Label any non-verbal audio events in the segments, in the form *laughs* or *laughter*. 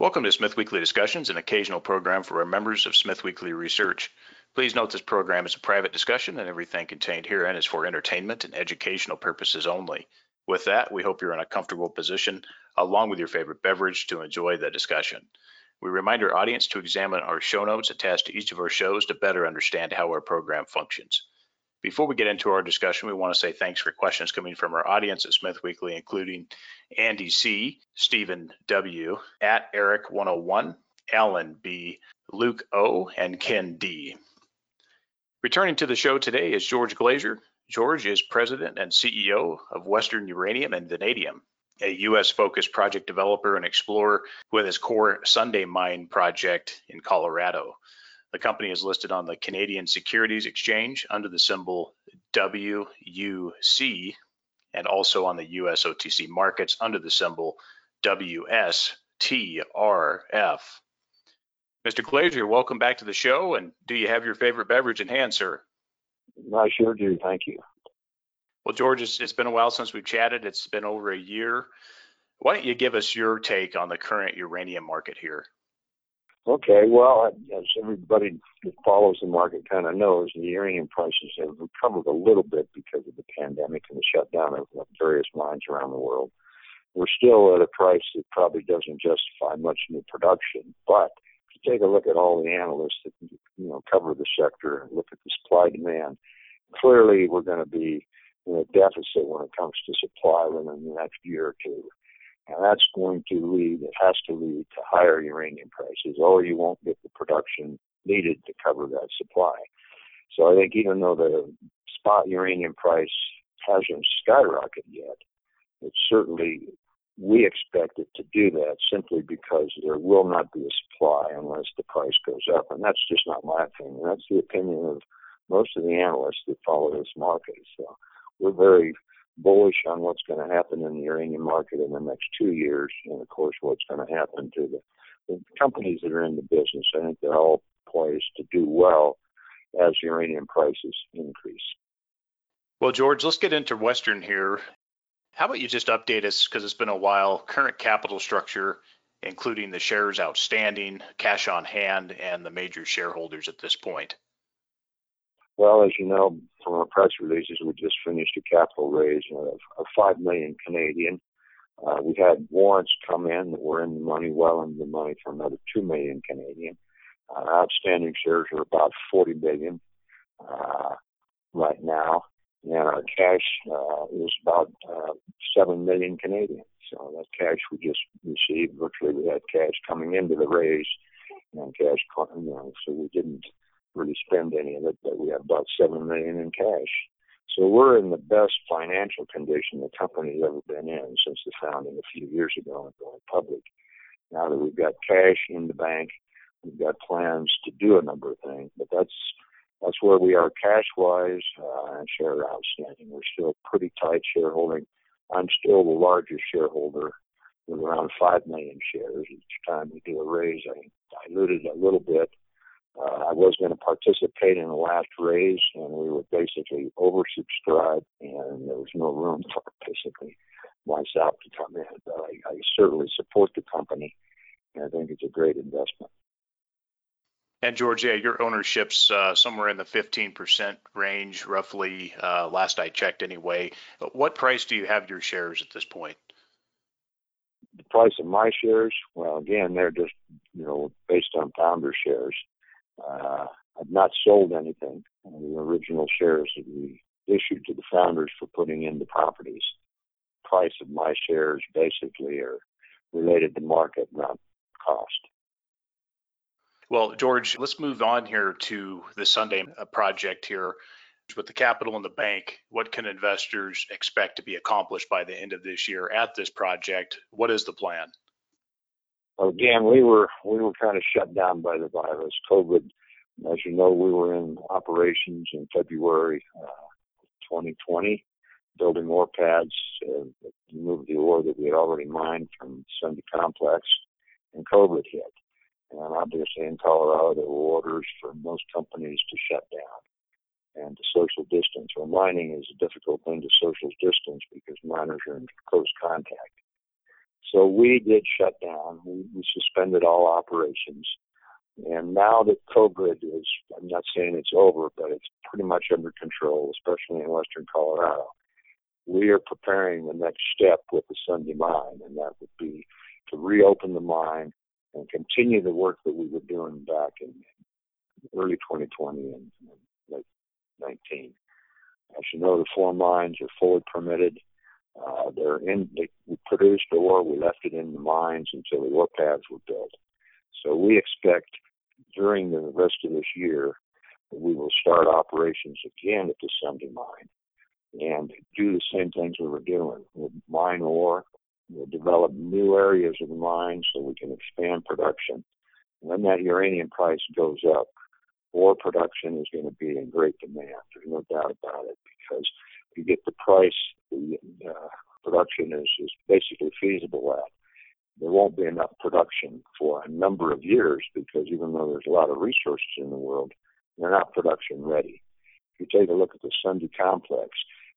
Welcome to Smith Weekly Discussions, an occasional program for our members of Smith Weekly Research. Please note this program is a private discussion and everything contained herein is for entertainment and educational purposes only. With that, we hope you're in a comfortable position along with your favorite beverage to enjoy the discussion. We remind our audience to examine our show notes attached to each of our shows to better understand how our program functions. Before we get into our discussion, we want to say thanks for questions coming from our audience at Smith Weekly, including Andy C., Stephen W., at Eric101, Alan B., Luke O., and Ken D. Returning to the show today is George Glasier. George is president and CEO of Western Uranium and Vanadium, a U.S. focused project developer and explorer with his core Sunday Mine project in Colorado. The company is listed on the Canadian Securities Exchange under the symbol WUC and also on the US OTC markets under the symbol WSTRF. Mr. Glasier, welcome back to the show. And do you have your favorite beverage in hand, sir? I sure do. Thank you. Well, George, it's, it's been a while since we've chatted. It's been over a year. Why don't you give us your take on the current uranium market here? Okay, well, as everybody that follows the market kind of knows, the uranium prices have recovered a little bit because of the pandemic and the shutdown of various mines around the world. We're still at a price that probably doesn't justify much new production, but if you take a look at all the analysts that you know cover the sector and look at the supply demand, clearly we're going to be in a deficit when it comes to supply within the next year or two. And that's going to lead, it has to lead to higher uranium prices, or you won't get the production needed to cover that supply. So I think even though the spot uranium price hasn't skyrocketed yet, it's certainly, we expect it to do that simply because there will not be a supply unless the price goes up. And that's just not my opinion. That's the opinion of most of the analysts that follow this market. So we're very bullish on what's going to happen in the uranium market in the next two years, and of course, what's going to happen to the, the companies that are in the business. I think they're all poised to do well as uranium prices increase. Well, George, let's get into Western here. How about you just update us, because it's been a while, current capital structure, including the shares outstanding, cash on hand, and the major shareholders at this point? Well, as you know from our press releases, we just finished a capital raise of, of five million Canadian. Uh, we had warrants come in that were in the money, well in the money for another two million Canadian. Uh, outstanding shares are about 40 billion uh, right now, and our cash uh, is about uh, seven million Canadian. So that cash we just received, virtually we had cash coming into the raise and cash, you know, so we didn't really spend any of it, but we have about seven million in cash. So we're in the best financial condition the company's ever been in since the founding a few years ago and going public. Now that we've got cash in the bank, we've got plans to do a number of things, but that's that's where we are cash wise uh, and share outstanding. We're still pretty tight shareholding. I'm still the largest shareholder with around five million shares. Each time we do a raise, I diluted a little bit uh, I was going to participate in the last raise, and we were basically oversubscribed, and there was no room for basically myself to come in. But I, I certainly support the company, and I think it's a great investment. And George, yeah, your ownership's uh, somewhere in the 15% range, roughly. Uh, last I checked, anyway. What price do you have your shares at this point? The price of my shares, well, again, they're just you know based on founder shares. Uh, I've not sold anything. The original shares that we issued to the founders for putting in the properties. Price of my shares basically are related to market, not cost. Well, George, let's move on here to the Sunday uh, project here. With the capital in the bank, what can investors expect to be accomplished by the end of this year at this project? What is the plan? Again, we were we were kind of shut down by the virus, COVID. As you know, we were in operations in February uh, 2020, building ore pads uh, to move the ore that we had already mined from Sunday Complex, and COVID hit. And obviously, in Colorado, there were orders for most companies to shut down and to social distance. Well, mining is a difficult thing to social distance because miners are in close contact. So we did shut down. We, we suspended all operations. And now that COVID is, I'm not saying it's over, but it's pretty much under control, especially in western Colorado. We are preparing the next step with the Sunday mine, and that would be to reopen the mine and continue the work that we were doing back in early 2020 and, late 19. As you know, the four mines are fully permitted. Uh, they're in. They, we produced ore. We left it in the mines until the ore pads were built. So we expect during the rest of this year we will start operations again at the Sunday mine and do the same things we were doing. We'll mine ore. We'll develop new areas of the mine so we can expand production. When that uranium price goes up, ore production is going to be in great demand. There's no doubt about it because you get the price the uh, production is, is basically feasible at. There won't be enough production for a number of years because even though there's a lot of resources in the world, they're not production ready. If you take a look at the Sunday complex,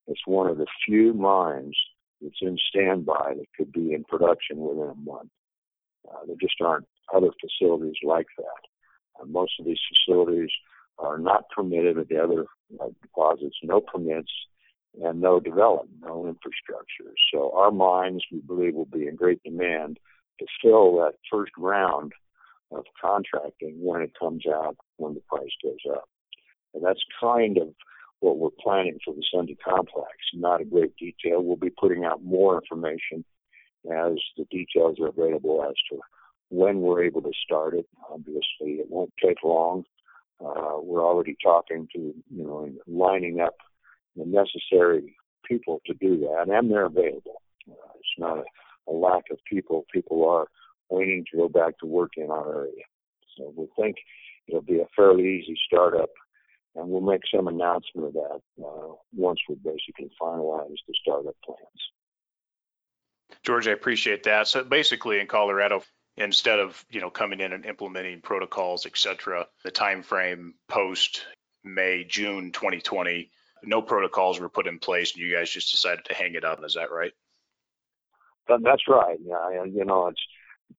it's one of the few mines that's in standby that could be in production within a month. Uh, there just aren't other facilities like that. Uh, most of these facilities are not permitted at the other uh, deposits, no permits, and no development, no infrastructure. So our mines, we believe, will be in great demand to fill that first round of contracting when it comes out, when the price goes up. And that's kind of what we're planning for the Sunday complex. Not a great detail. We'll be putting out more information as the details are available as to when we're able to start it. Obviously, it won't take long. Uh, we're already talking to, you know, lining up the necessary people to do that, and they're available. Uh, it's not a, a lack of people. People are waiting to go back to work in our area. So we think it'll be a fairly easy startup, and we'll make some announcement of that uh, once we basically finalize the startup plans. George, I appreciate that. So basically, in Colorado, instead of you know coming in and implementing protocols, et cetera, the time frame post May June 2020 no protocols were put in place and you guys just decided to hang it up. Is that right? That's right. Yeah, you know, it's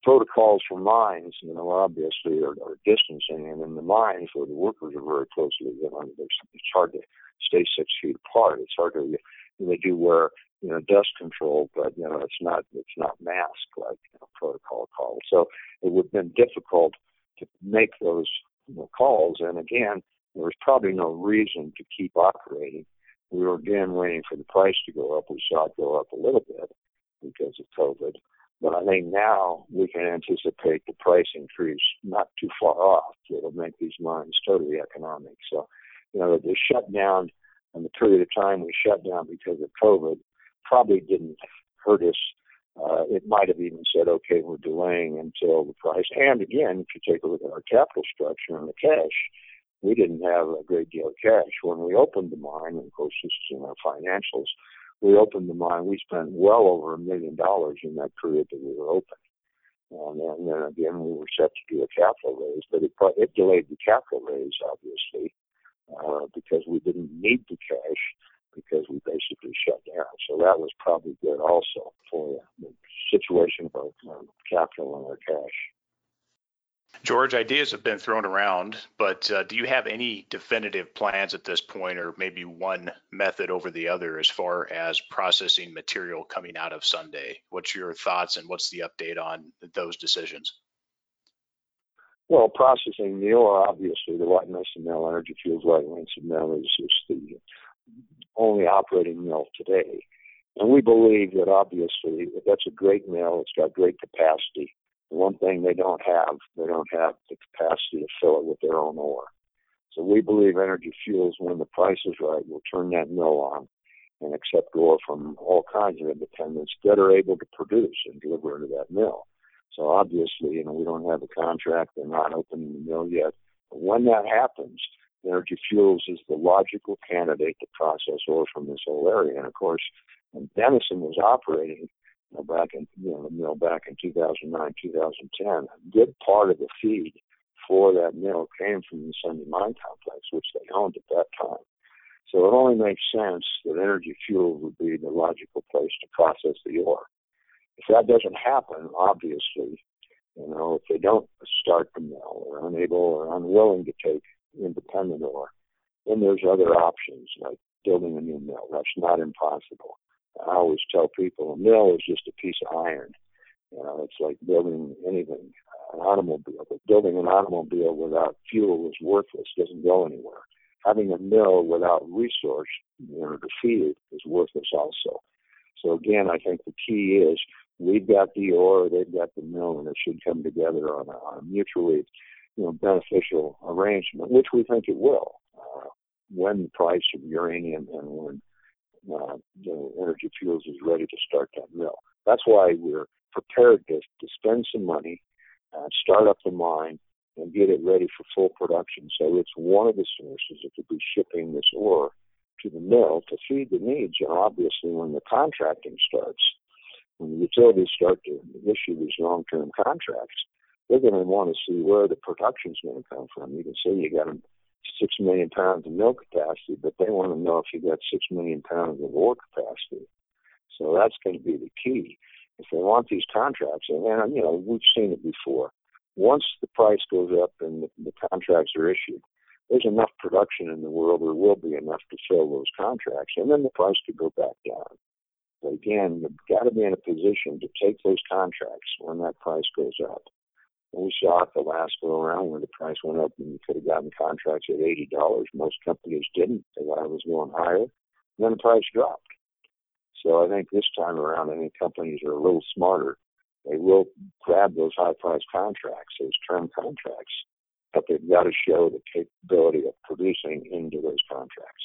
protocols for mines, you know, obviously are, are distancing, and in the mines where the workers are very closely, you know, it's hard to stay six feet apart. It's hard to, they do wear, you know, dust control, but you know, it's not, it's not mask like you know, protocol calls. So it would have been difficult to make those you know, calls, and again, there was probably no reason to keep operating. We were again waiting for the price to go up. We saw it go up a little bit because of COVID. But I think now we can anticipate the price increase not too far off. It'll make these mines totally economic. So, you know, the shutdown and the period of time we shut down because of COVID probably didn't hurt us. Uh, it might have even said, okay, we're delaying until the price. And again, if you take a look at our capital structure and the cash, we didn't have a great deal of cash. When we opened the mine, and of course this is in our financials, we opened the mine, we spent well over a million dollars in that period that we were open. And then, and then again, we were set to do a capital raise, but it, it delayed the capital raise, obviously, uh, because we didn't need the cash because we basically shut down. So that was probably good also for the situation of our capital and our cash. George, ideas have been thrown around, but uh, do you have any definitive plans at this point, or maybe one method over the other as far as processing material coming out of Sunday? What's your thoughts and what's the update on those decisions? Well, processing the ore, obviously, the White Mesa Mill, Energy Fuels White Mesa Mill, is, is the only operating mill today. And we believe that obviously that's a great mill. It's got great capacity. One thing they don't have, they don't have the capacity to fill it with their own ore. So we believe Energy Fuels, when the price is right, will turn that mill on and accept ore from all kinds of independents that are able to produce and deliver into that mill. So obviously, you know, we don't have a contract. They're not opening the mill yet. But when that happens, Energy Fuels is the logical candidate to process ore from this whole area. And of course, when Denison was operating, know, back in you know the mill back in 2009, 2010. A good part of the feed for that mill came from the Sunday Mine Complex, which they owned at that time. So it only makes sense that Energy Fuel would be the logical place to process the ore. If that doesn't happen, obviously, you know, if they don't start the mill or unable or unwilling to take independent ore, then there's other options like building a new mill. That's not impossible. I always tell people a mill is just a piece of iron. You know, it's like building anything, an automobile. But building an automobile without fuel is worthless, doesn't go anywhere. Having a mill without resource in order to feed it is worthless also. So again, I think the key is we've got the ore, they've got the mill, and it should come together on a, on a mutually, you know, beneficial arrangement, which we think it will. Uh, when the price of uranium and when uh, you know, Energy Fuels is ready to start that mill. That's why we're prepared to, to spend some money, uh, start up the mine, and get it ready for full production. So it's one of the sources that could be shipping this ore to the mill to feed the needs. And obviously, when the contracting starts, when the utilities start to issue these long-term contracts, they're going to want to see where the production is going to come from. You can say you got six million pounds of mill capacity, but they want to know if you got six million pounds of ore capacity. So that's going to be the key. If they want these contracts, and, and you know we've seen it before. Once the price goes up and the, the contracts are issued, there's enough production in the world, there will be enough to fill those contracts, and then the price could go back down. But again, you've got to be in a position to take those contracts when that price goes up. And we saw it the last go around when the price went up and you could have gotten contracts at eighty dollars. Most companies didn't. Thought it was going higher. And then the price dropped. So I think this time around, I think companies are a little smarter. They will grab those high price contracts, those term contracts, but they've got to show the capability of producing into those contracts.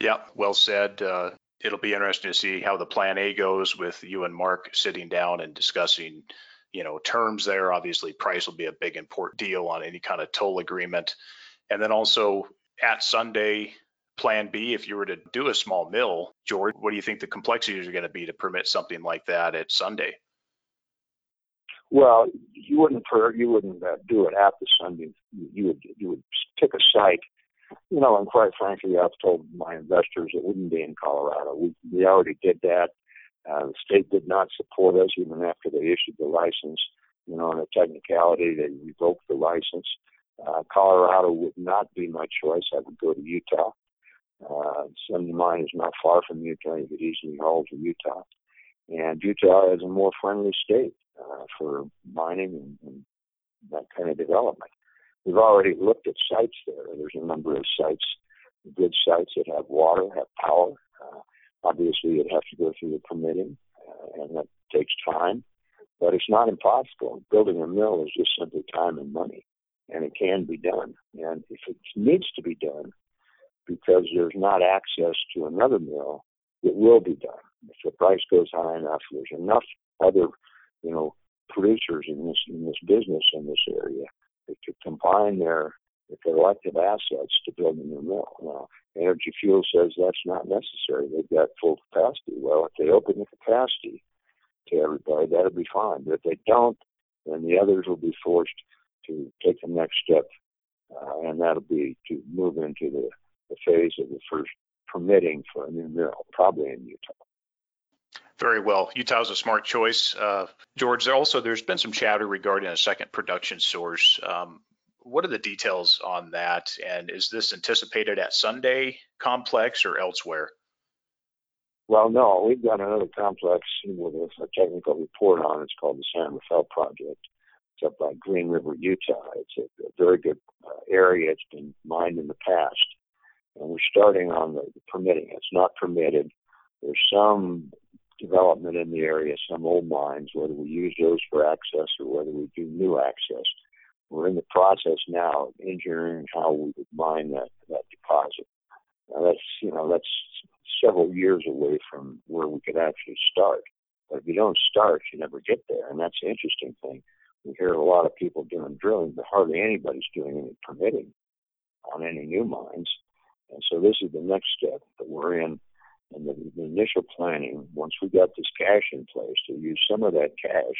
Yeah, well said. Uh, it'll be interesting to see how the plan A goes with you and Mark sitting down and discussing, you know, terms there. Obviously, price will be a big important deal on any kind of toll agreement. And then also at Sunday, plan B, if you were to do a small mill, George, what do you think the complexities are going to be to permit something like that at Sunday? Well, you wouldn't you wouldn't uh, do it the Sunday. You would you would pick a site, you know. And quite frankly, I've told my investors it wouldn't be in Colorado. We we already did that. Uh, the state did not support us even after they issued the license. You know, on a technicality, they revoked the license. Uh, Colorado would not be my choice. I would go to Utah. Uh, Sunday Mine is not far from Utah. You could easily haul to Utah. And Utah is a more friendly state uh, for mining and, and that kind of development. We've already looked at sites there. There's a number of sites, good sites that have water, have power. Uh, obviously, you'd have to go through the permitting, uh, and that takes time. But it's not impossible. Building a mill is just simply time and money, and it can be done. And if it needs to be done, because there's not access to another mill, it will be done. If the price goes high enough, there's enough other you know, producers in this in this business in this area that could combine their their collective assets to build a new mill. Now, Energy Fuel says that's not necessary. They've got full capacity. Well, if they open the capacity to everybody, that'll be fine. But if they don't, then the others will be forced to take the next step, uh, and that'll be to move into the, the phase of the first permitting for a new mill, probably in Utah. Very well. Utah's a smart choice. Uh, George, also there's been some chatter regarding a second production source. Um, what are the details on that? And is this anticipated at Sunday Complex or elsewhere? Well, no, we've got another complex with a technical report on. It's called the San Rafael Project. It's up by Green River, Utah. It's a, a very good uh, area. It's been mined in the past, and we're starting on the, the permitting. It's not permitted. There's some development in the area, some old mines, whether we use those for access or whether we do new access. We're in the process now of engineering how we would mine that, that deposit. Now that's, you know, that's several years away from where we could actually start. But if you don't start, you never get there. And that's the interesting thing. We hear a lot of people doing drilling, but hardly anybody's doing any permitting on any new mines. And so this is the next step that we're in and the, the initial planning, once we got this cash in place, to use some of that cash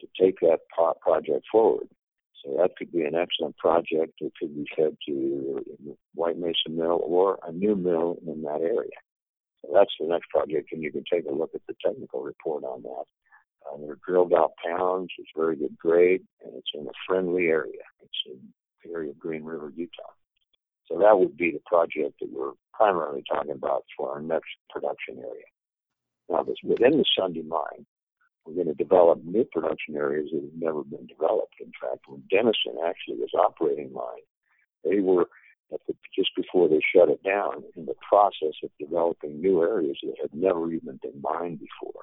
to take that project forward. So that could be an excellent project that could be fed to White Mesa Mill or a new mill in that area. So that's the next project, and you can take a look at the technical report on that. Uh, they're drilled out pounds. It's very good grade, and it's in a friendly area. It's in the area of Green River, Utah. So that would be the project that we're primarily talking about for our next production area. Now, this, within the Sunday mine, we're going to develop new production areas that have never been developed. In fact, when Denison actually was operating mine, they were the, just before they shut it down in the process of developing new areas that had never even been mined before,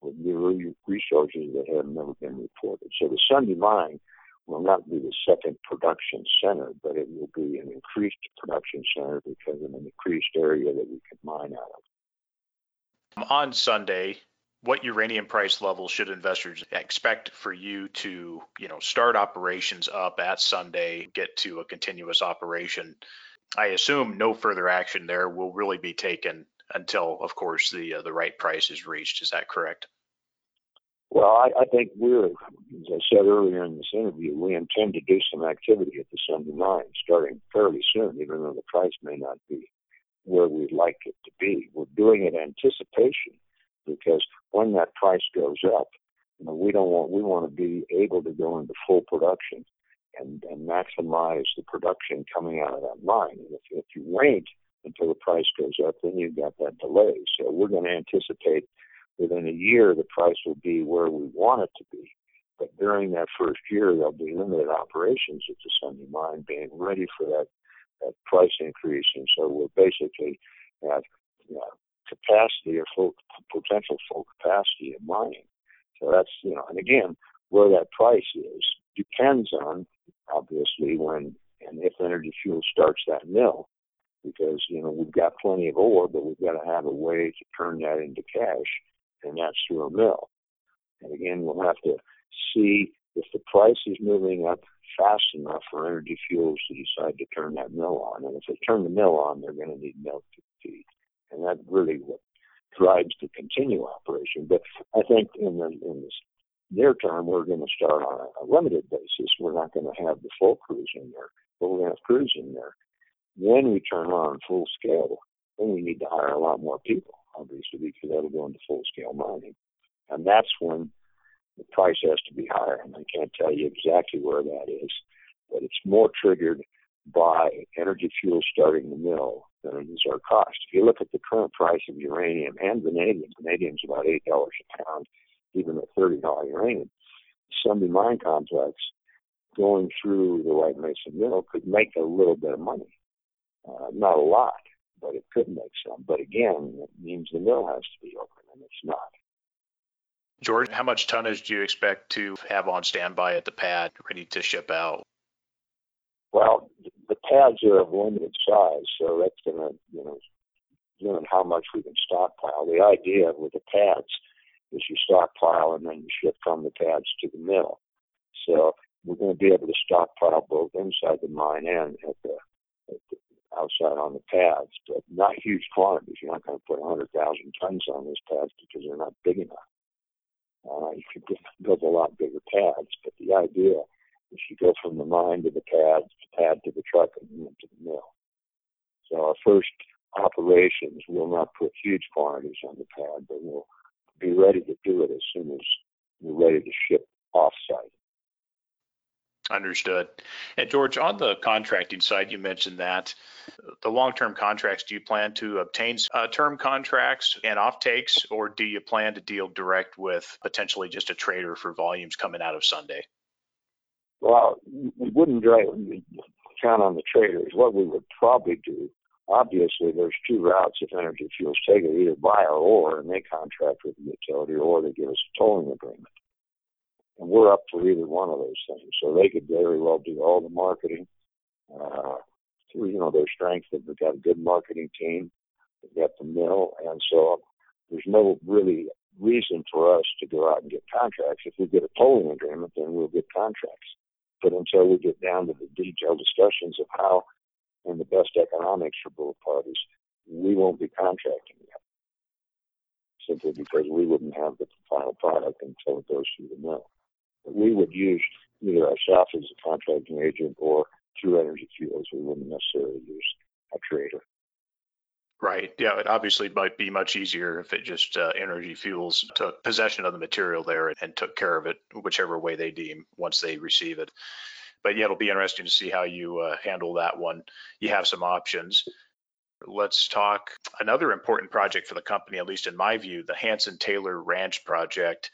with new resources that had never been reported. So the Sunday mine will not be the second production center, but it will be an increased production center because of an increased area that we can mine out of. On Sunday, what uranium price level should investors expect for you to, you know, start operations up at Sunday, get to a continuous operation? I assume no further action there will really be taken until, of course, the uh, the right price is reached. Is that correct? Well, I, I think we're, as I said earlier in this interview, we intend to do some activity at the Sunday mine starting fairly soon, even though the price may not be where we'd like it to be. We're doing it in anticipation because when that price goes up, you know, we don't want we want to be able to go into full production and, and maximize the production coming out of that mine. And if, if you wait until the price goes up, then you've got that delay. So we're going to anticipate within a year the price will be where we want it to be. But during that first year, there'll be limited operations at the Sunday mine being ready for that, that price increase. And so we'll basically have you know, capacity or full potential full capacity of mining. So that's you know, and again, where that price is depends on obviously when and if Energy Fuel starts that mill, because you know we've got plenty of ore, but we've got to have a way to turn that into cash, and that's through a mill. And again, we'll have to see if the price is moving up fast enough for Energy Fuels to decide to turn that mill on. And if they turn the mill on, they're going to need feed and that's really what drives the continue operation. But I think in the in this near term, we're going to start on a, a limited basis. We're not going to have the full crews in there, but we're going to have crews in there. When we turn on full scale, then we need to hire a lot more people, obviously, because that'll go into full scale mining, and that's when the price has to be higher. And I can't tell you exactly where that is, but it's more triggered by energy fuel starting the mill than is our cost. If you look at the current price of uranium and vanadium, vanadium's about eight dollars a pound, even at thirty dollar uranium. Sunday mine complex going through the White Mesa mill could make a little bit of money. Uh, not a lot, but it could make some. But again, it means the mill has to be open, and it's not. George, how much tonnage do you expect to have on standby at the pad, ready to ship out? Well, the pads are of limited size, so that's going to, you know, limit how much we can stockpile. The idea with the pads is you stockpile and then you ship from the pads to the mill. So we're going to be able to stockpile both inside the mine and at the, at the outside on the pads, but not huge quantities. You're not going to put 100,000 tons on those pads because they're not big enough. Uh, you could *laughs* build a lot bigger pads, but the idea is you go from the mine to the pad, pad to the truck, and then to the mill. So our first operations will not put huge quantities on the pad, but we'll be ready to do it as soon as we're ready to ship off-site. Understood. And George, on the contracting side, you mentioned that the long-term contracts, do you plan to obtain uh, term contracts and off-takes, or do you plan to deal direct with potentially just a trader for volumes coming out of Sunday? Well, we wouldn't drive, count on the traders. What we would probably do, obviously, there's two routes if Energy Fuels take it: either buy our ore and they contract with the utility, or they give us a tolling agreement. And we're up for either one of those things. So they could very well do all the marketing uh, through, you know, their strength. They've got a good marketing team. They've got the mill, and so there's no really reason for us to go out and get contracts. If we get a tolling agreement, then we'll get contracts. But until we get down to the detailed discussions of how and the best economics for both parties, we won't be contracting yet. Simply because we wouldn't have the final product until it goes through the mill. But we would use either ourselves as a contracting agent or through Energy Fuels. We wouldn't necessarily use a trader. Right. Yeah. It obviously might be much easier if it just uh, Energy Fuels took possession of the material there and took care of it, whichever way they deem once they receive it. But yeah, it'll be interesting to see how you uh, handle that one. You have some options. Let's talk another important project for the company, at least in my view, the Hansen Taylor Ranch project.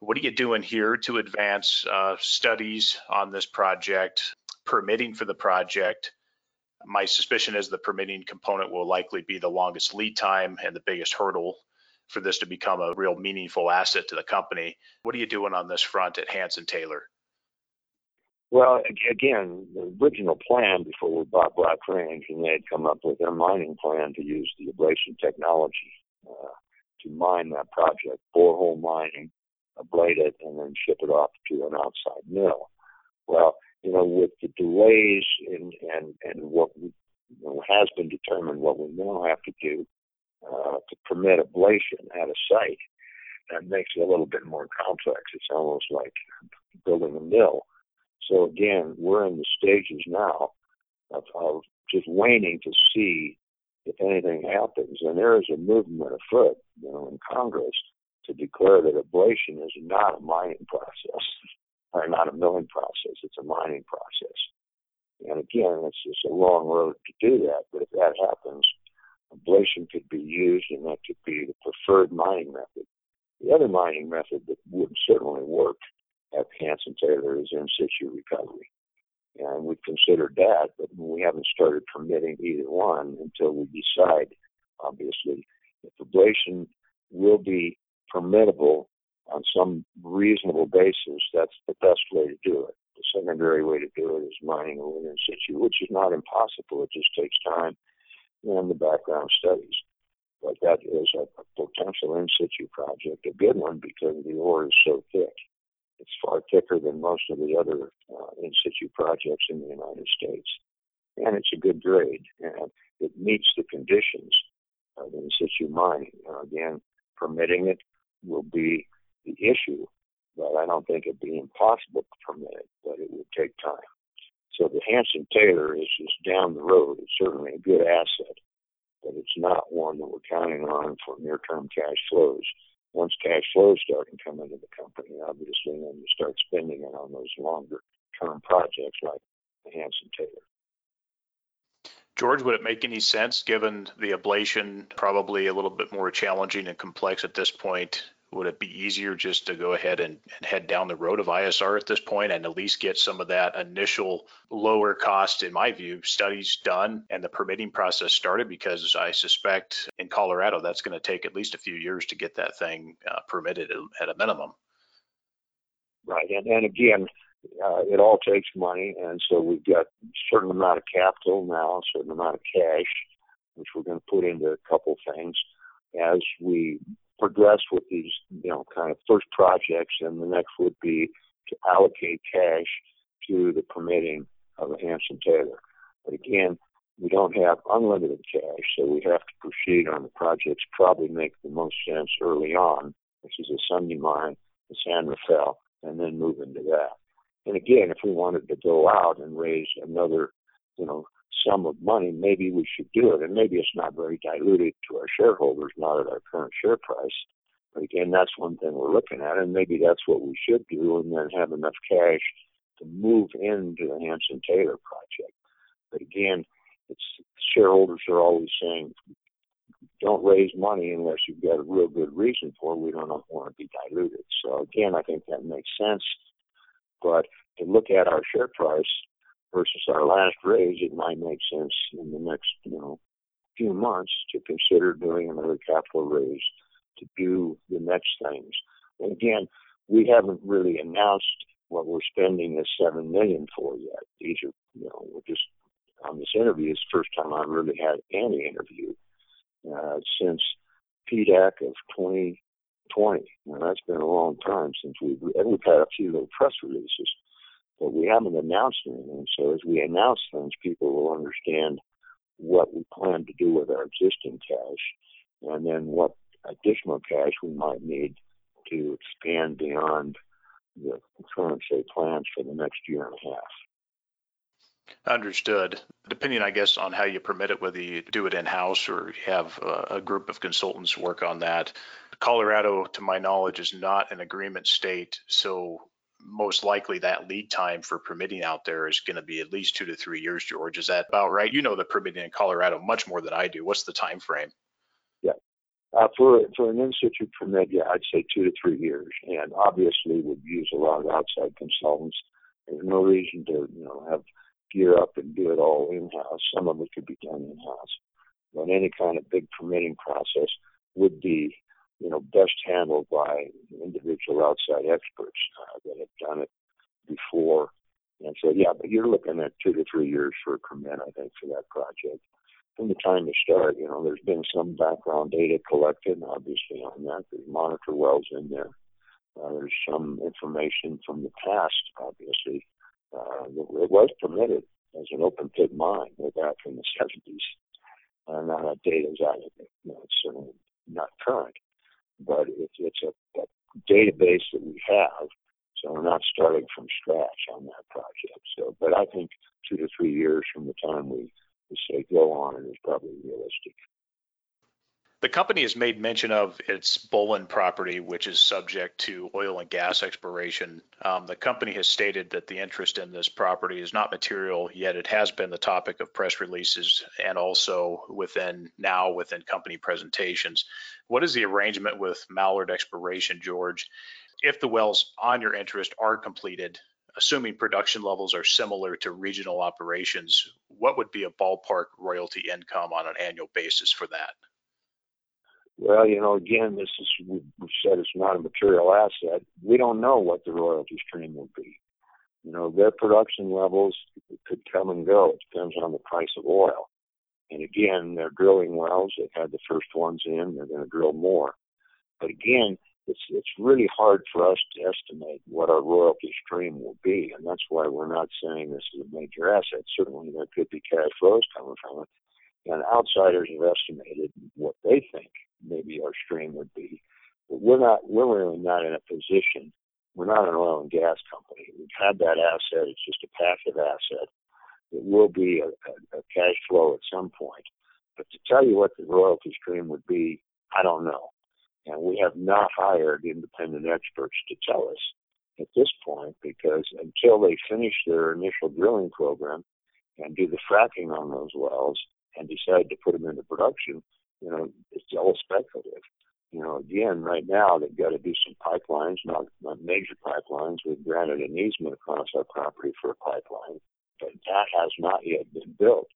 What are you doing here to advance uh, studies on this project, permitting for the project? My suspicion is the permitting component will likely be the longest lead time and the biggest hurdle for this to become a real meaningful asset to the company. What are you doing on this front at Hansen Taylor? Well, again, the original plan before we bought Black Range, and they had come up with their mining plan to use the ablation technology uh, to mine that project, borehole mining, ablate it, and then ship it off to an outside mill. Well, you know, with the delays and and and what we, you know, has been determined, what we now have to do uh, to permit ablation at a site, that makes it a little bit more complex. It's almost like building a mill. So again, we're in the stages now of, of just waiting to see if anything happens. And there is a movement afoot, you know, in Congress to declare that ablation is not a mining process *laughs* are not a milling process, it's a mining process. And again, it's just a long road to do that, but if that happens, ablation could be used and that could be the preferred mining method. The other mining method that would certainly work at Hansen Taylor is in situ recovery. And we've considered that, but we haven't started permitting either one until we decide, obviously, if ablation will be permittable on some reasonable basis, that's the best way to do it. The secondary way to do it is mining a in situ, which is not impossible. It just takes time and the background studies. But that is a, a potential in situ project, a good one because the ore is so thick. It's far thicker than most of the other uh, in situ projects in the United States. And it's a good grade, and it meets the conditions of in situ mining. Uh, again, permitting it will be the issue, but I don't think it'd be impossible to permit it, but it would take time. So the Hansen Taylor is just down the road. It's certainly a good asset, but it's not one that we're counting on for near term cash flows. Once cash flows start to come into the company, obviously, then you start spending it on those longer term projects like the Hansen Taylor. George, would it make any sense given the ablation probably a little bit more challenging and complex at this point would it be easier just to go ahead and, and, head down the road of ISR at this point and at least get some of that initial lower cost, in my view, studies done and the permitting process started? Because I suspect in Colorado that's going to take at least a few years to get that thing uh, permitted at a minimum. Right, and, and again, uh, it all takes money, and so we've got a certain amount of capital now, a certain amount of cash, which we're going to put into a couple things as we progress with these, you know, kind of first projects, and the next would be to allocate cash to the permitting of the Hansen Taylor. But again, we don't have unlimited cash, so we have to proceed on the projects probably make the most sense early on, which is the Sunday mine, the San Rafael, and then move into that. And again, if we wanted to go out and raise another, you know, sum of money, maybe we should do it. And maybe it's not very diluted to our shareholders, not at our current share price. But again, that's one thing we're looking at, and maybe that's what we should do, and then have enough cash to move into the Hansen Taylor project. But again, it's shareholders are always saying, don't raise money unless you've got a real good reason for it. We don't want to be diluted. So again, I think that makes sense. But to look at our share price versus our last raise, it might make sense in the next, you know, few months to consider doing another capital raise to do the next things. And again, we haven't really announced what we're spending this seven million for yet. These are, you know, we're just on this interview. It's the first time I've really had any interview uh, since PDAC of 2020. Now that's been a long time since we've and we've had a few little press releases but we haven't announced anything. So as we announce things, people will understand what we plan to do with our existing cash, and then what additional cash we might need to expand beyond the current say plans for the next year and a half. Understood. Depending, I guess, on how you permit it, whether you do it in-house or have a group of consultants work on that. Colorado, to my knowledge, is not an agreement state, so most likely that lead time for permitting out there is going to be at least two to three years. George, is that about right? You know the permitting in Colorado much more than I do. What's the time frame? Yeah, uh, for for an in situ permit, yeah, I'd say two to three years, and obviously would use a lot of outside consultants. There's no reason to you know have gear up and do it all in house. Some of it could be done in house, but any kind of big permitting process would be you know, best handled by individual outside experts uh, that have done it before. And so, yeah, but you're looking at two to three years for a permit, I think, for that project. From the time to start, you know, there's been some background data collected, obviously, on that. There's monitor wells in there. Uh, there's some information from the past, obviously. Uh, it was permitted as an open pit mine with that from the 70s. Uh, now that data is out of it. You know, it's certainly not current but it's, it's a, a database that we have. So we're not starting from scratch on that project. So, but I think two to three years from the time we, we say go on is probably realistic. The company has made mention of its Bolin property, which is subject to oil and gas exploration. Um, the company has stated that the interest in this property is not material, yet it has been the topic of press releases and also within now within company presentations. What is the arrangement with Mallard Exploration, George? If the wells on your interest are completed, assuming production levels are similar to regional operations, what would be a ballpark royalty income on an annual basis for that? Well, you know, again, this is we've said it's not a material asset. We don't know what the royalty stream will be. You know, their production levels could come and go. It depends on the price of oil. And again, they're drilling wells. They've had the first ones in. They're going to drill more. But again, it's it's really hard for us to estimate what our royalty stream will be, and that's why we're not saying this is a major asset. Certainly, there could be cash flows coming from it, and outsiders have estimated what they think maybe our stream would be. But we're not, we're really not in a position. We're not an oil and gas company. We've had that asset. It's just a passive asset. It will be a, a, a cash flow at some point. But to tell you what the royalty stream would be, I don't know. And we have not hired independent experts to tell us at this point because until they finish their initial drilling program and do the fracking on those wells and decide to put them into production, you know, it's all speculative. You know, again, right now they've got to do some pipelines, not, not major pipelines. We've granted an easement across our property for a pipeline, but that has not yet been built.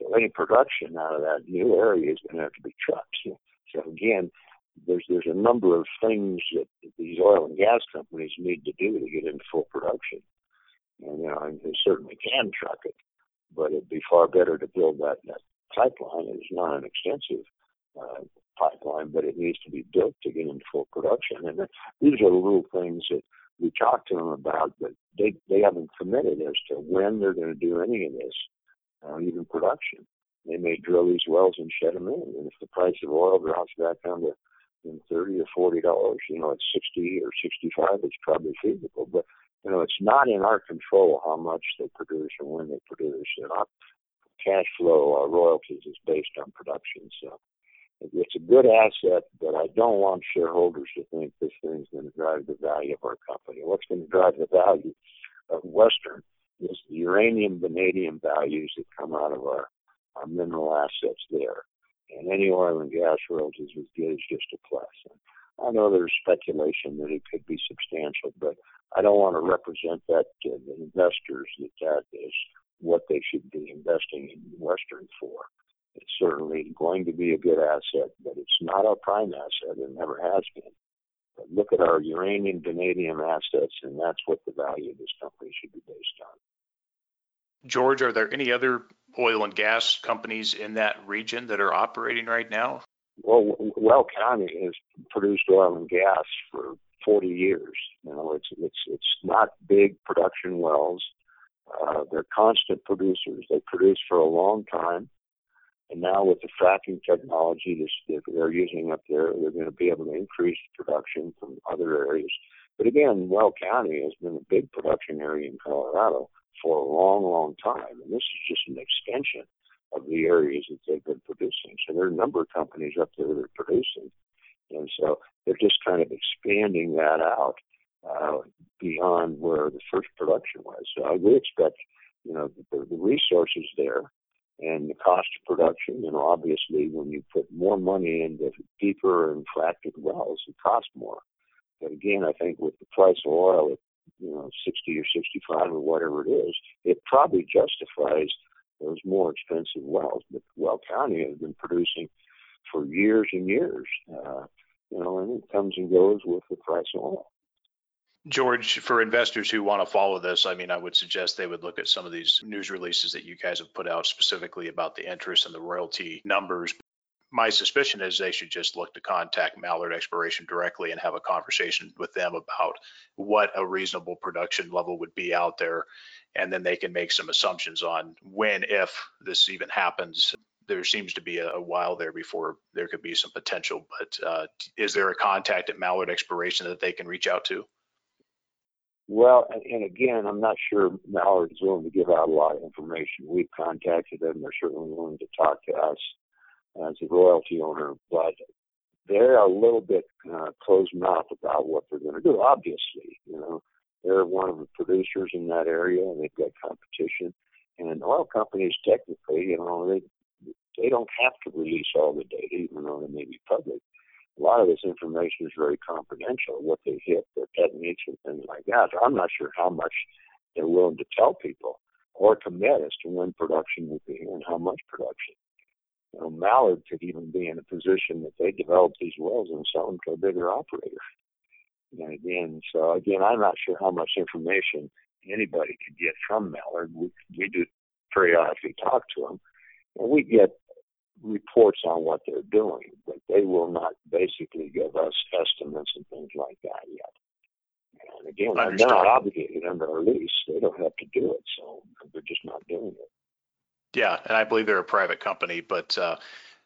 So any production out of that new area is going to have to be trucked. So again, there's there's a number of things that these oil and gas companies need to do to get into full production. And you know, and they certainly can truck it, but it'd be far better to build that, that pipeline. It's not an extensive uh, pipeline, but it needs to be built to get into full production. And these are the little things that we talk to them about, but they they haven't committed as to when they're going to do any of this, uh, even production. They may drill these wells and shut them in, and if the price of oil drops back down to in thirty or forty dollars, you know, at sixty or sixty-five, it's probably feasible. But you know, it's not in our control how much they produce or when they produce. And our cash flow, our royalties, is based on production. So it's a good asset, but I don't want shareholders to think this thing's going to drive the value of our company. What's going to drive the value of Western is the uranium, vanadium values that come out of our, our mineral assets there. And any oil and gas royalties we get is just a plus. And I know there's speculation that it could be substantial, but I don't want to represent that to the investors that that is what they should be investing in Western for. It's certainly going to be a good asset, but it's not our prime asset. It never has been. But look at our uranium, vanadium assets, and that's what the value of this company should be based on. George, are there any other oil and gas companies in that region that are operating right now? Well, Weld County has produced oil and gas for 40 years. You know, it's it's it's not big production wells. Uh, they're constant producers. They produce for a long time. And now with the fracking technology that they're using up there, they're going to be able to increase production from other areas But again, Weld County has been a big production area in Colorado for a long, long time, and this is just an extension of the areas that they've been producing. So there are a number of companies up there that are producing, and so they're just kind of expanding that out uh, beyond where the first production was. So I would expect, you know, the, the resources there and the cost of production. You know, obviously, when you put more money into deeper and fractured wells, it costs more. But again, I think with the price of oil at you know 60 or 65 or whatever it is, it probably justifies those more expensive wells. But Weld County has been producing for years and years, uh, you know, and it comes and goes with the price of oil. George, for investors who want to follow this, I mean, I would suggest they would look at some of these news releases that you guys have put out specifically about the interest and the royalty numbers. My suspicion is they should just look to contact Mallard Exploration directly and have a conversation with them about what a reasonable production level would be out there. And then they can make some assumptions on when, if this even happens. There seems to be a, while there before there could be some potential, but uh, is there a contact at Mallard Exploration that they can reach out to? Well, and again, I'm not sure Mallard is willing to give out a lot of information. We've contacted them; they're certainly willing to talk to us as a royalty owner, but they're a little bit uh, closed mouth about what they're going to do. Obviously, you know, they're one of the producers in that area, and they've got competition. And oil companies, technically, you know, they they don't have to release all the data, even though they may be public lot of this information is very confidential, what they hit, their techniques and things like that. So I'm not sure how much they're willing to tell people or commit as to when production will be and how much production. You know, Mallard could even be in a position that they develop these wells and sell them to a bigger operator. And again, so again, I'm not sure how much information anybody could get from Mallard. We, we do periodically talk to them, and we get reports on what they're doing, but they will not basically give us estimates and things like that yet. And again, they're not obligated under our lease. They don't have to do it, so they're just not doing it. Yeah, and I believe they're a private company, but uh,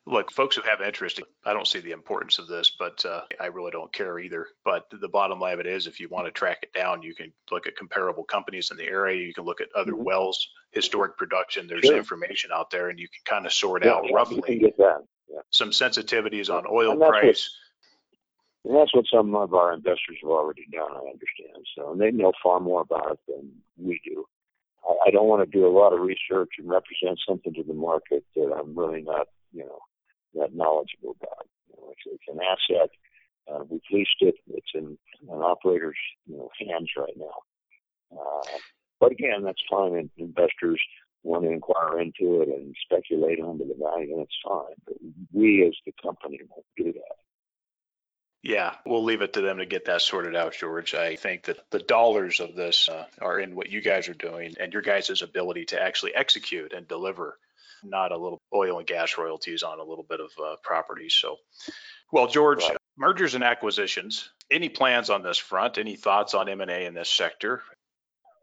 look, folks who have interest, I don't see the importance of this, but uh, I really don't care either. But the bottom line of it is, if you want to track it down, you can look at comparable companies in the area. You can look at other mm-hmm. wells, historic production. There's sure. information out there, and you can kind of sort yeah, out yeah, roughly yeah. some sensitivities on oil and price. What, and that's what some of our investors have already done. I understand. So, and they know far more about it than we do. I, I don't want to do a lot of research and represent something to the market that I'm really not, you know, that knowledgeable about. You know, it's, it's an asset. Uh, we've leased it. It's in an operator's you know hands right now. Uh, but again, that's fine. And investors want to inquire into it and speculate on the value, and it's fine. But we, as the company, won't do that. Yeah, we'll leave it to them to get that sorted out, George. I think that the dollars of this uh, are in what you guys are doing and your guys' ability to actually execute and deliver not a little oil and gas royalties on a little bit of uh, property. So, well, George, right. mergers and acquisitions. Any plans on this front? Any thoughts on M and A in this sector?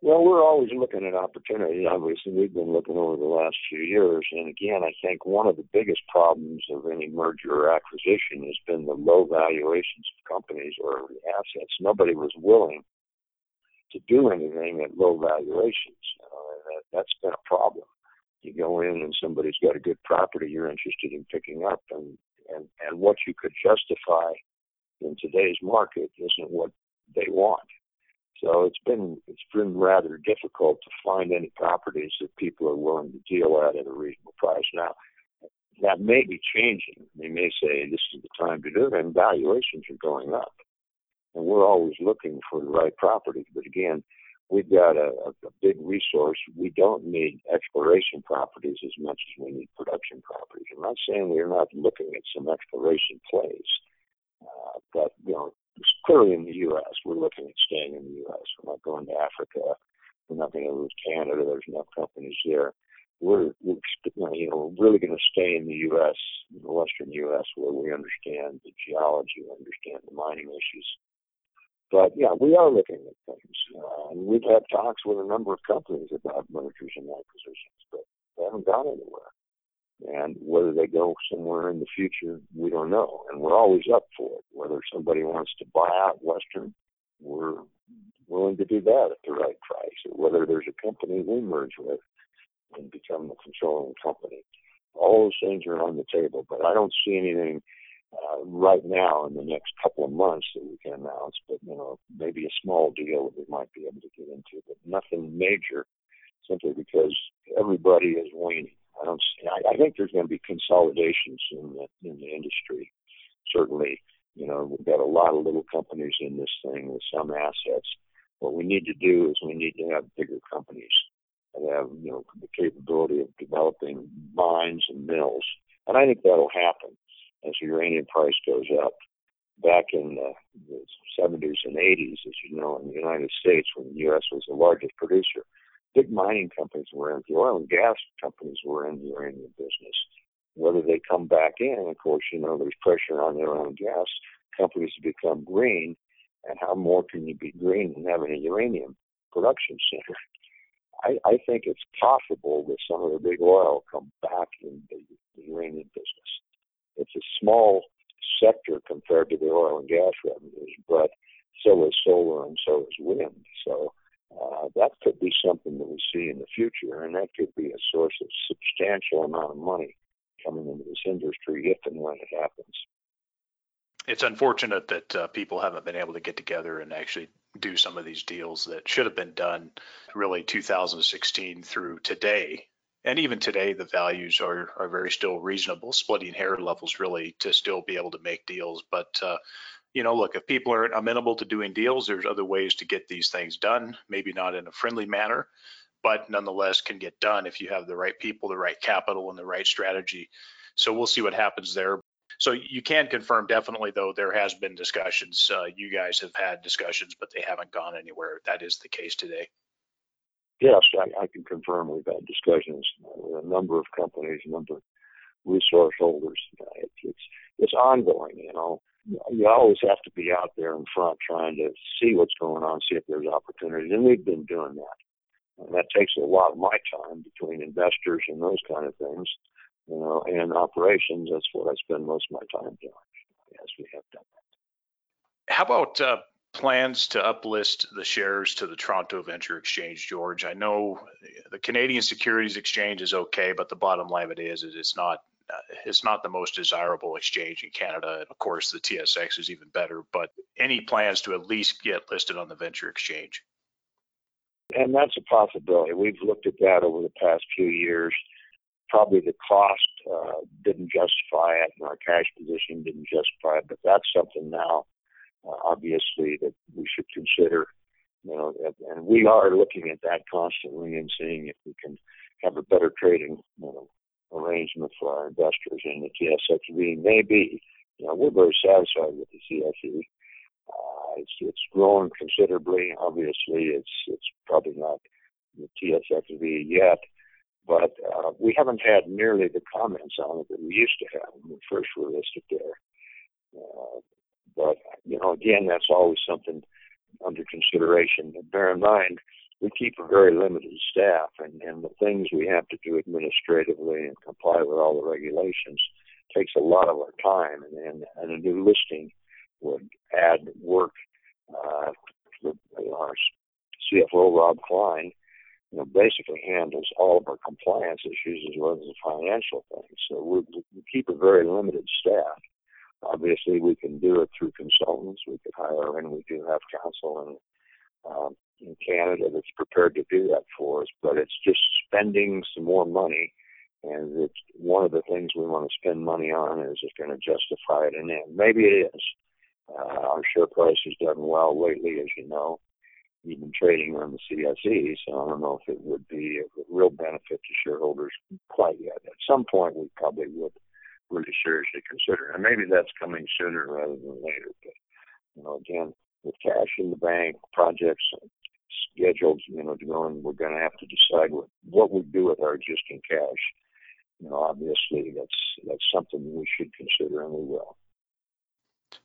Well, we're always looking at opportunities. Obviously, we've been looking over the last few years, and again, I think one of the biggest problems of any merger or acquisition has been the low valuations of companies or assets. Nobody was willing to do anything at low valuations. Uh, that, that's been a problem you go in and somebody's got a good property you're interested in picking up and and and what you could justify in today's market isn't what they want. So it's been it's been rather difficult to find any properties that people are willing to deal at at a reasonable price. Now that may be changing. They may say this is the time to do it and valuations are going up. And we're always looking for the right properties but again we've got a, a, big resource. We don't need exploration properties as much as we need production properties. I'm not saying we're not looking at some exploration plays, uh, but you know, clearly in the U.S. we're looking at staying in the U.S. We're not going to Africa. We're not going to lose Canada. There's enough companies there. We're, we're you know we're really going to stay in the U.S. in the Western U.S. where we understand the geology, we understand the mining issues but yeah, we are looking at things. Uh, and we've had talks with a number of companies about mergers and acquisitions, but they haven't gone anywhere. And whether they go somewhere in the future, we don't know. And we're always up for it. Whether somebody wants to buy out Western we're willing to do that at the right price, or whether there's a company we merge with and become the controlling company. All those things are on the table, but I don't see anything uh, right now in the next couple of months that we can announce. But you know, maybe a small deal that we might be able to get into, but nothing major, simply because everybody is waning. I don't. See, I, I think there's going to be consolidations in the in the industry. Certainly, you know, we've got a lot of little companies in this thing with some assets. What we need to do is we need to have bigger companies that have, you know, the capability of developing mines and mills. And I think that'll happen as the uranium price goes up. Back in the, the 70s and 80s, as you know, in the United States, when the U.S. was the largest producer, big mining companies were in, the oil and gas companies were in the uranium business. Whether they come back in, of course, you know, there's pressure on the oil and gas companies to become green. And how more can you be green than having a uranium production center? I, I think it's possible that some of the big oil come back in the, the uranium business. It's a small sector compared to the oil and gas revenues, but so is solar and so is wind. So uh, that could be something that we see in the future, and that could be a source of substantial amount of money coming into this industry if and when it happens. It's unfortunate that uh, people haven't been able to get together and actually do some of these deals that should have been done really 2016 through today. And even today, the values are, are very still reasonable, splitting hair levels really to still be able to make deals. But, uh, you know, look, if people aren't amenable to doing deals, there's other ways to get these things done, maybe not in a friendly manner, but nonetheless can get done if you have the right people, the right capital, and the right strategy. So we'll see what happens there. So you can confirm definitely, though, there has been discussions. Uh, you guys have had discussions, but they haven't gone anywhere. That is the case today. Yes, I, I can confirm we've had discussions with a number of companies, a number of resource holders. It's, it's it's ongoing. You know, you always have to be out there in front trying to see what's going on, see if there's opportunities, and we've been doing that. And that takes a lot of my time between investors and those kind of things you know, and operations. That's what I spend most of my time doing, as we have done that. How about uh, plans to uplist the shares to the Toronto Venture Exchange, George? I know the Canadian Securities Exchange is okay, but the bottom line of it is, is it's not uh, it's not the most desirable exchange in Canada. And of course, the TSX is even better. But any plans to at least get listed on the Venture Exchange? And that's a possibility. We've looked at that over the past few years probably the cost uh, didn't justify it, and our cash position didn't justify it. But that's something now, uh, obviously, that we should consider. You know, and we are looking at that constantly and seeing if we can have a better trading you know, arrangement for our investors in the TSXV. Maybe, you know, we're very satisfied with the CSE. Uh, it's it's grown considerably. Obviously, it's it's probably not the TSXV yet, but uh, we haven't had nearly the comments on it that we used to have when we first released it there. Uh, but you know, again, that's always something under consideration. But bear in mind, we keep a very limited staff, and, and the things we have to do administratively and comply with all the regulations takes a lot of our time. And, and, and a new listing would add work. Uh, our CFO Rob Klein you know, basically handles all of our compliance issues as well as the financial things. So we, we keep a very limited staff. Obviously, we can do it through consultants. We could hire, and we do have counsel in, um, in Canada that's prepared to do that for us. But it's just spending some more money, and it's one of the things we want to spend money on is it going to justify it? And maybe it is. Uh, our share price has done well lately, as you know even trading on the CSE. So I don't know if it would be a real benefit to shareholders quite yet. At some point, we probably would really seriously consider, and maybe that's coming sooner rather than later. But you know, again, with cash in the bank, projects scheduled, you know, to go, and we're going to have to decide what what we do with our existing cash. You know, obviously, that's that's something we should consider, and we will.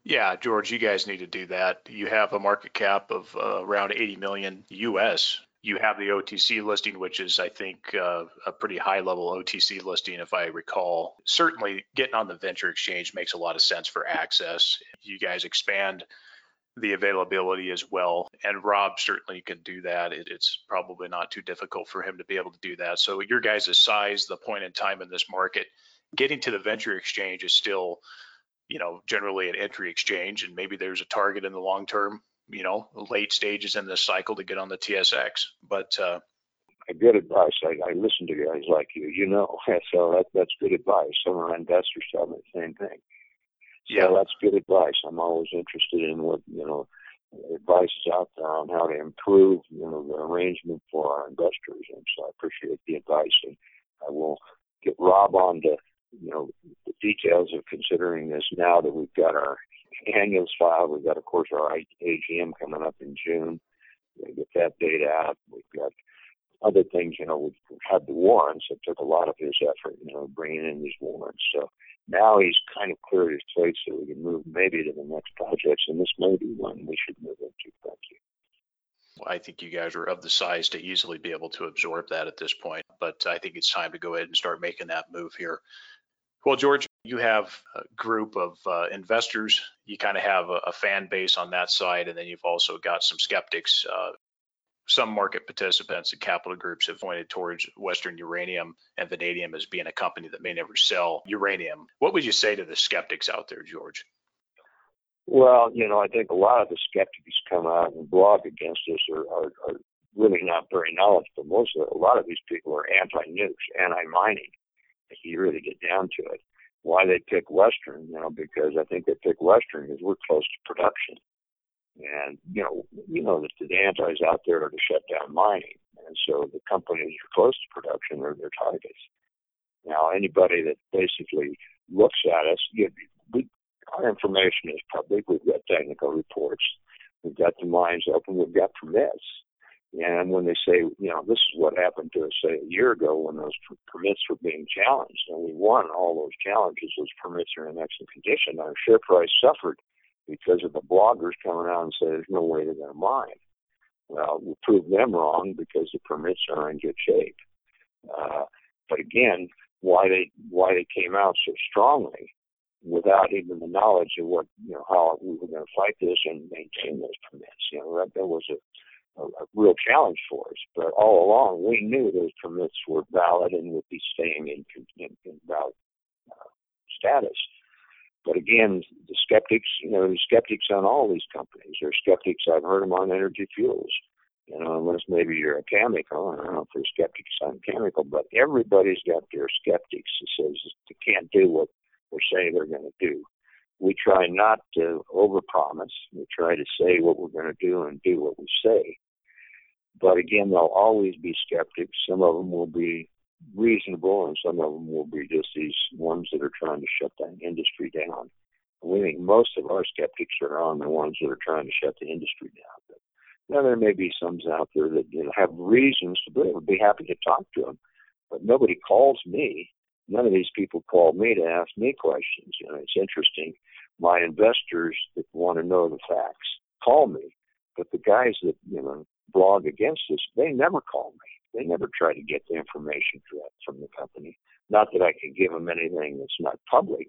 Yeah, George, you guys need to do that. You have a market cap of uh, around 80 million US. You have the OTC listing, which is, I think, uh, a pretty high level OTC listing, if I recall. Certainly, getting on the venture exchange makes a lot of sense for access. You guys expand the availability as well. And Rob certainly can do that. It, it's probably not too difficult for him to be able to do that. So your guys' size, the point in time in this market, getting to the venture exchange is still, you know, generally an entry exchange, and maybe there's a target in the long term, you know, late stages in this cycle to get on the TSX. But uh, good advice. I, I listen to guys like you, you know, *laughs* so that, that's good advice. Some of our investors tell me the same thing. So yeah, that's good advice. I'm always interested in what you know advice is out there on how to improve you know the arrangement for our investors, and so I appreciate the advice. And I will get Rob on to you know the details of considering this now that we've got our annuals filed. We've got, of course, our AGM coming up in June. We get that data out. We've got other things, you know, we've had the warrants. It took a lot of his effort, you know, bringing in these warrants. So now he's kind of cleared his plate so we can move maybe to the next projects, and this may be one we should move into. Thank you. I think you guys are of the size to easily be able to absorb that at this point, but I think it's time to go ahead and start making that move here. Well, George, you have a group of uh, investors. You kind of have a, a, fan base on that side, and then you've also got some skeptics uh, some market participants and capital groups have pointed towards Western Uranium and Vanadium as being a company that may never sell uranium. What would you say to the skeptics out there, George? Well, you know, I think a lot of the skeptics come out and blog against us are, are, are really not very knowledgeable. Most of a lot of these people are anti-nukes, anti-mining. If you really get down to it, why they pick Western, you know, because I think they pick Western because we're close to production. And you know, you know that the antis out there are to shut down mining, and so the companies are close to production are their targets. Now, anybody that basically looks at us, you, we, our information is public. We've got technical reports. We've got the mines open. We've got permits. And when they say, you know, this is what happened to us, say, a year ago when those permits were being challenged, and we won all those challenges, those permits are in excellent condition. Our share price suffered because of the bloggers coming out and say there's no way they're going to mine. Well, we proved them wrong because the permits are in good shape. Uh, but again, why they why they came out so strongly without even the knowledge of what you know how we were going to fight this and maintain those permits. You know that that was a, a, a real challenge for us. But all along, we knew those permits were valid and would be staying in, in, in valid uh, status. But again, the skeptics, you know, the skeptics on all these companies. There's skeptics. I've heard them on energy fuels. You know, unless maybe you're a Cameco. I don't know if there's skeptics on Cameco, but everybody's got their skeptics that says they can't do what they say they're going to do. We try not to overpromise. We try to say what we're going to do and do what we say. But again, there'll always be skeptics. Some of them will be reasonable, and some of them will be just these ones that are trying to shut that industry down. We think most of our skeptics are on the ones that are trying to shut the industry down. But now there may be some out there that you know have reasons to be. Would be happy to talk to them, but nobody calls me. None of these people call me to ask me questions. You know, it's interesting. My investors that want to know the facts call me, but the guys that you know blog against us, they never call me. They never try to get the information from the company. Not that I can give them anything that's not public,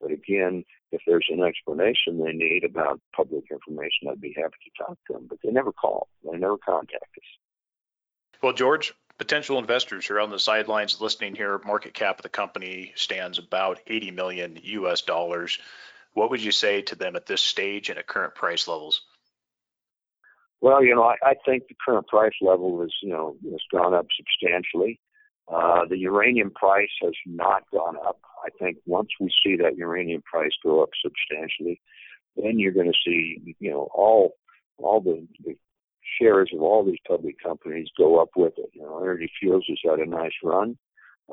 but again, if there's an explanation they need about public information, I'd be happy to talk to them. But they never call. They never contact us. Well, George, potential investors are on the sidelines listening here. Market cap of the company stands about 80 million US dollars. What would you say to them at this stage and at current price levels? Well, you know, I, I think the current price level is, you know, has gone up substantially. Uh, the uranium price has not gone up. I think once we see that uranium price go up substantially, then you're going to see, you know, all all the, the shares of all these public companies go up with it. You know, Energy Fuels has had a nice run.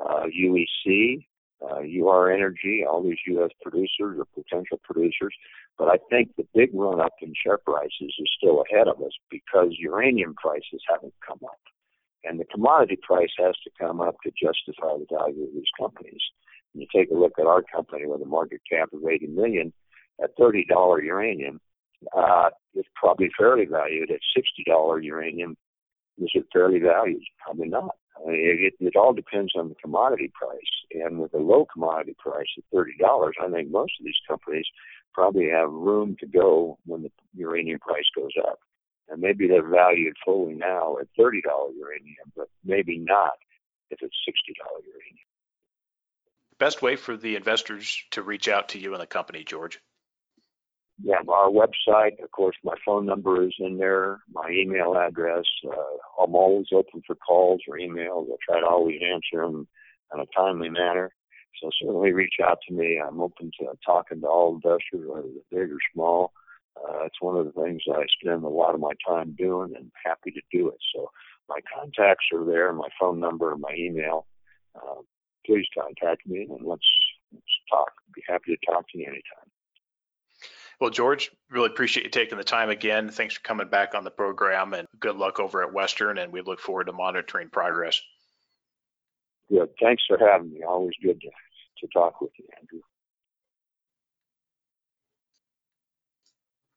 Uh, UEC, uh, UR Energy, all these U.S. producers or potential producers. But I think the big run up in share prices is still ahead of us because uranium prices haven't come up. And the commodity price has to come up to justify the value of these companies. And you take a look at our company with a market cap of 80 million at $30 uranium, uh, it's probably fairly valued at $60 uranium. Is it fairly valued? Probably not. I mean, it, it all depends on the commodity price. And with a low commodity price of $30, I think most of these companies probably have room to go when the uranium price goes up. And maybe they're valued fully now at $30 uranium, but maybe not if it's $60 uranium. Best way for the investors to reach out to you and the company, George? Yeah, our website, of course, my phone number is in there, my email address. Uh, I'm always open for calls or emails. I try to always answer them in a timely manner. So certainly reach out to me. I'm open to talking to all investors, whether they're big or small. Uh, it's one of the things I spend a lot of my time doing and happy to do it. So my contacts are there, my phone number, my email. Uh, please contact me and let's, let's talk. I'd be happy to talk to you anytime. Well, George, really appreciate you taking the time again. Thanks for coming back on the program and good luck over at Western. And we look forward to monitoring progress. Good. Thanks for having me. Always good to, to talk with you, Andrew.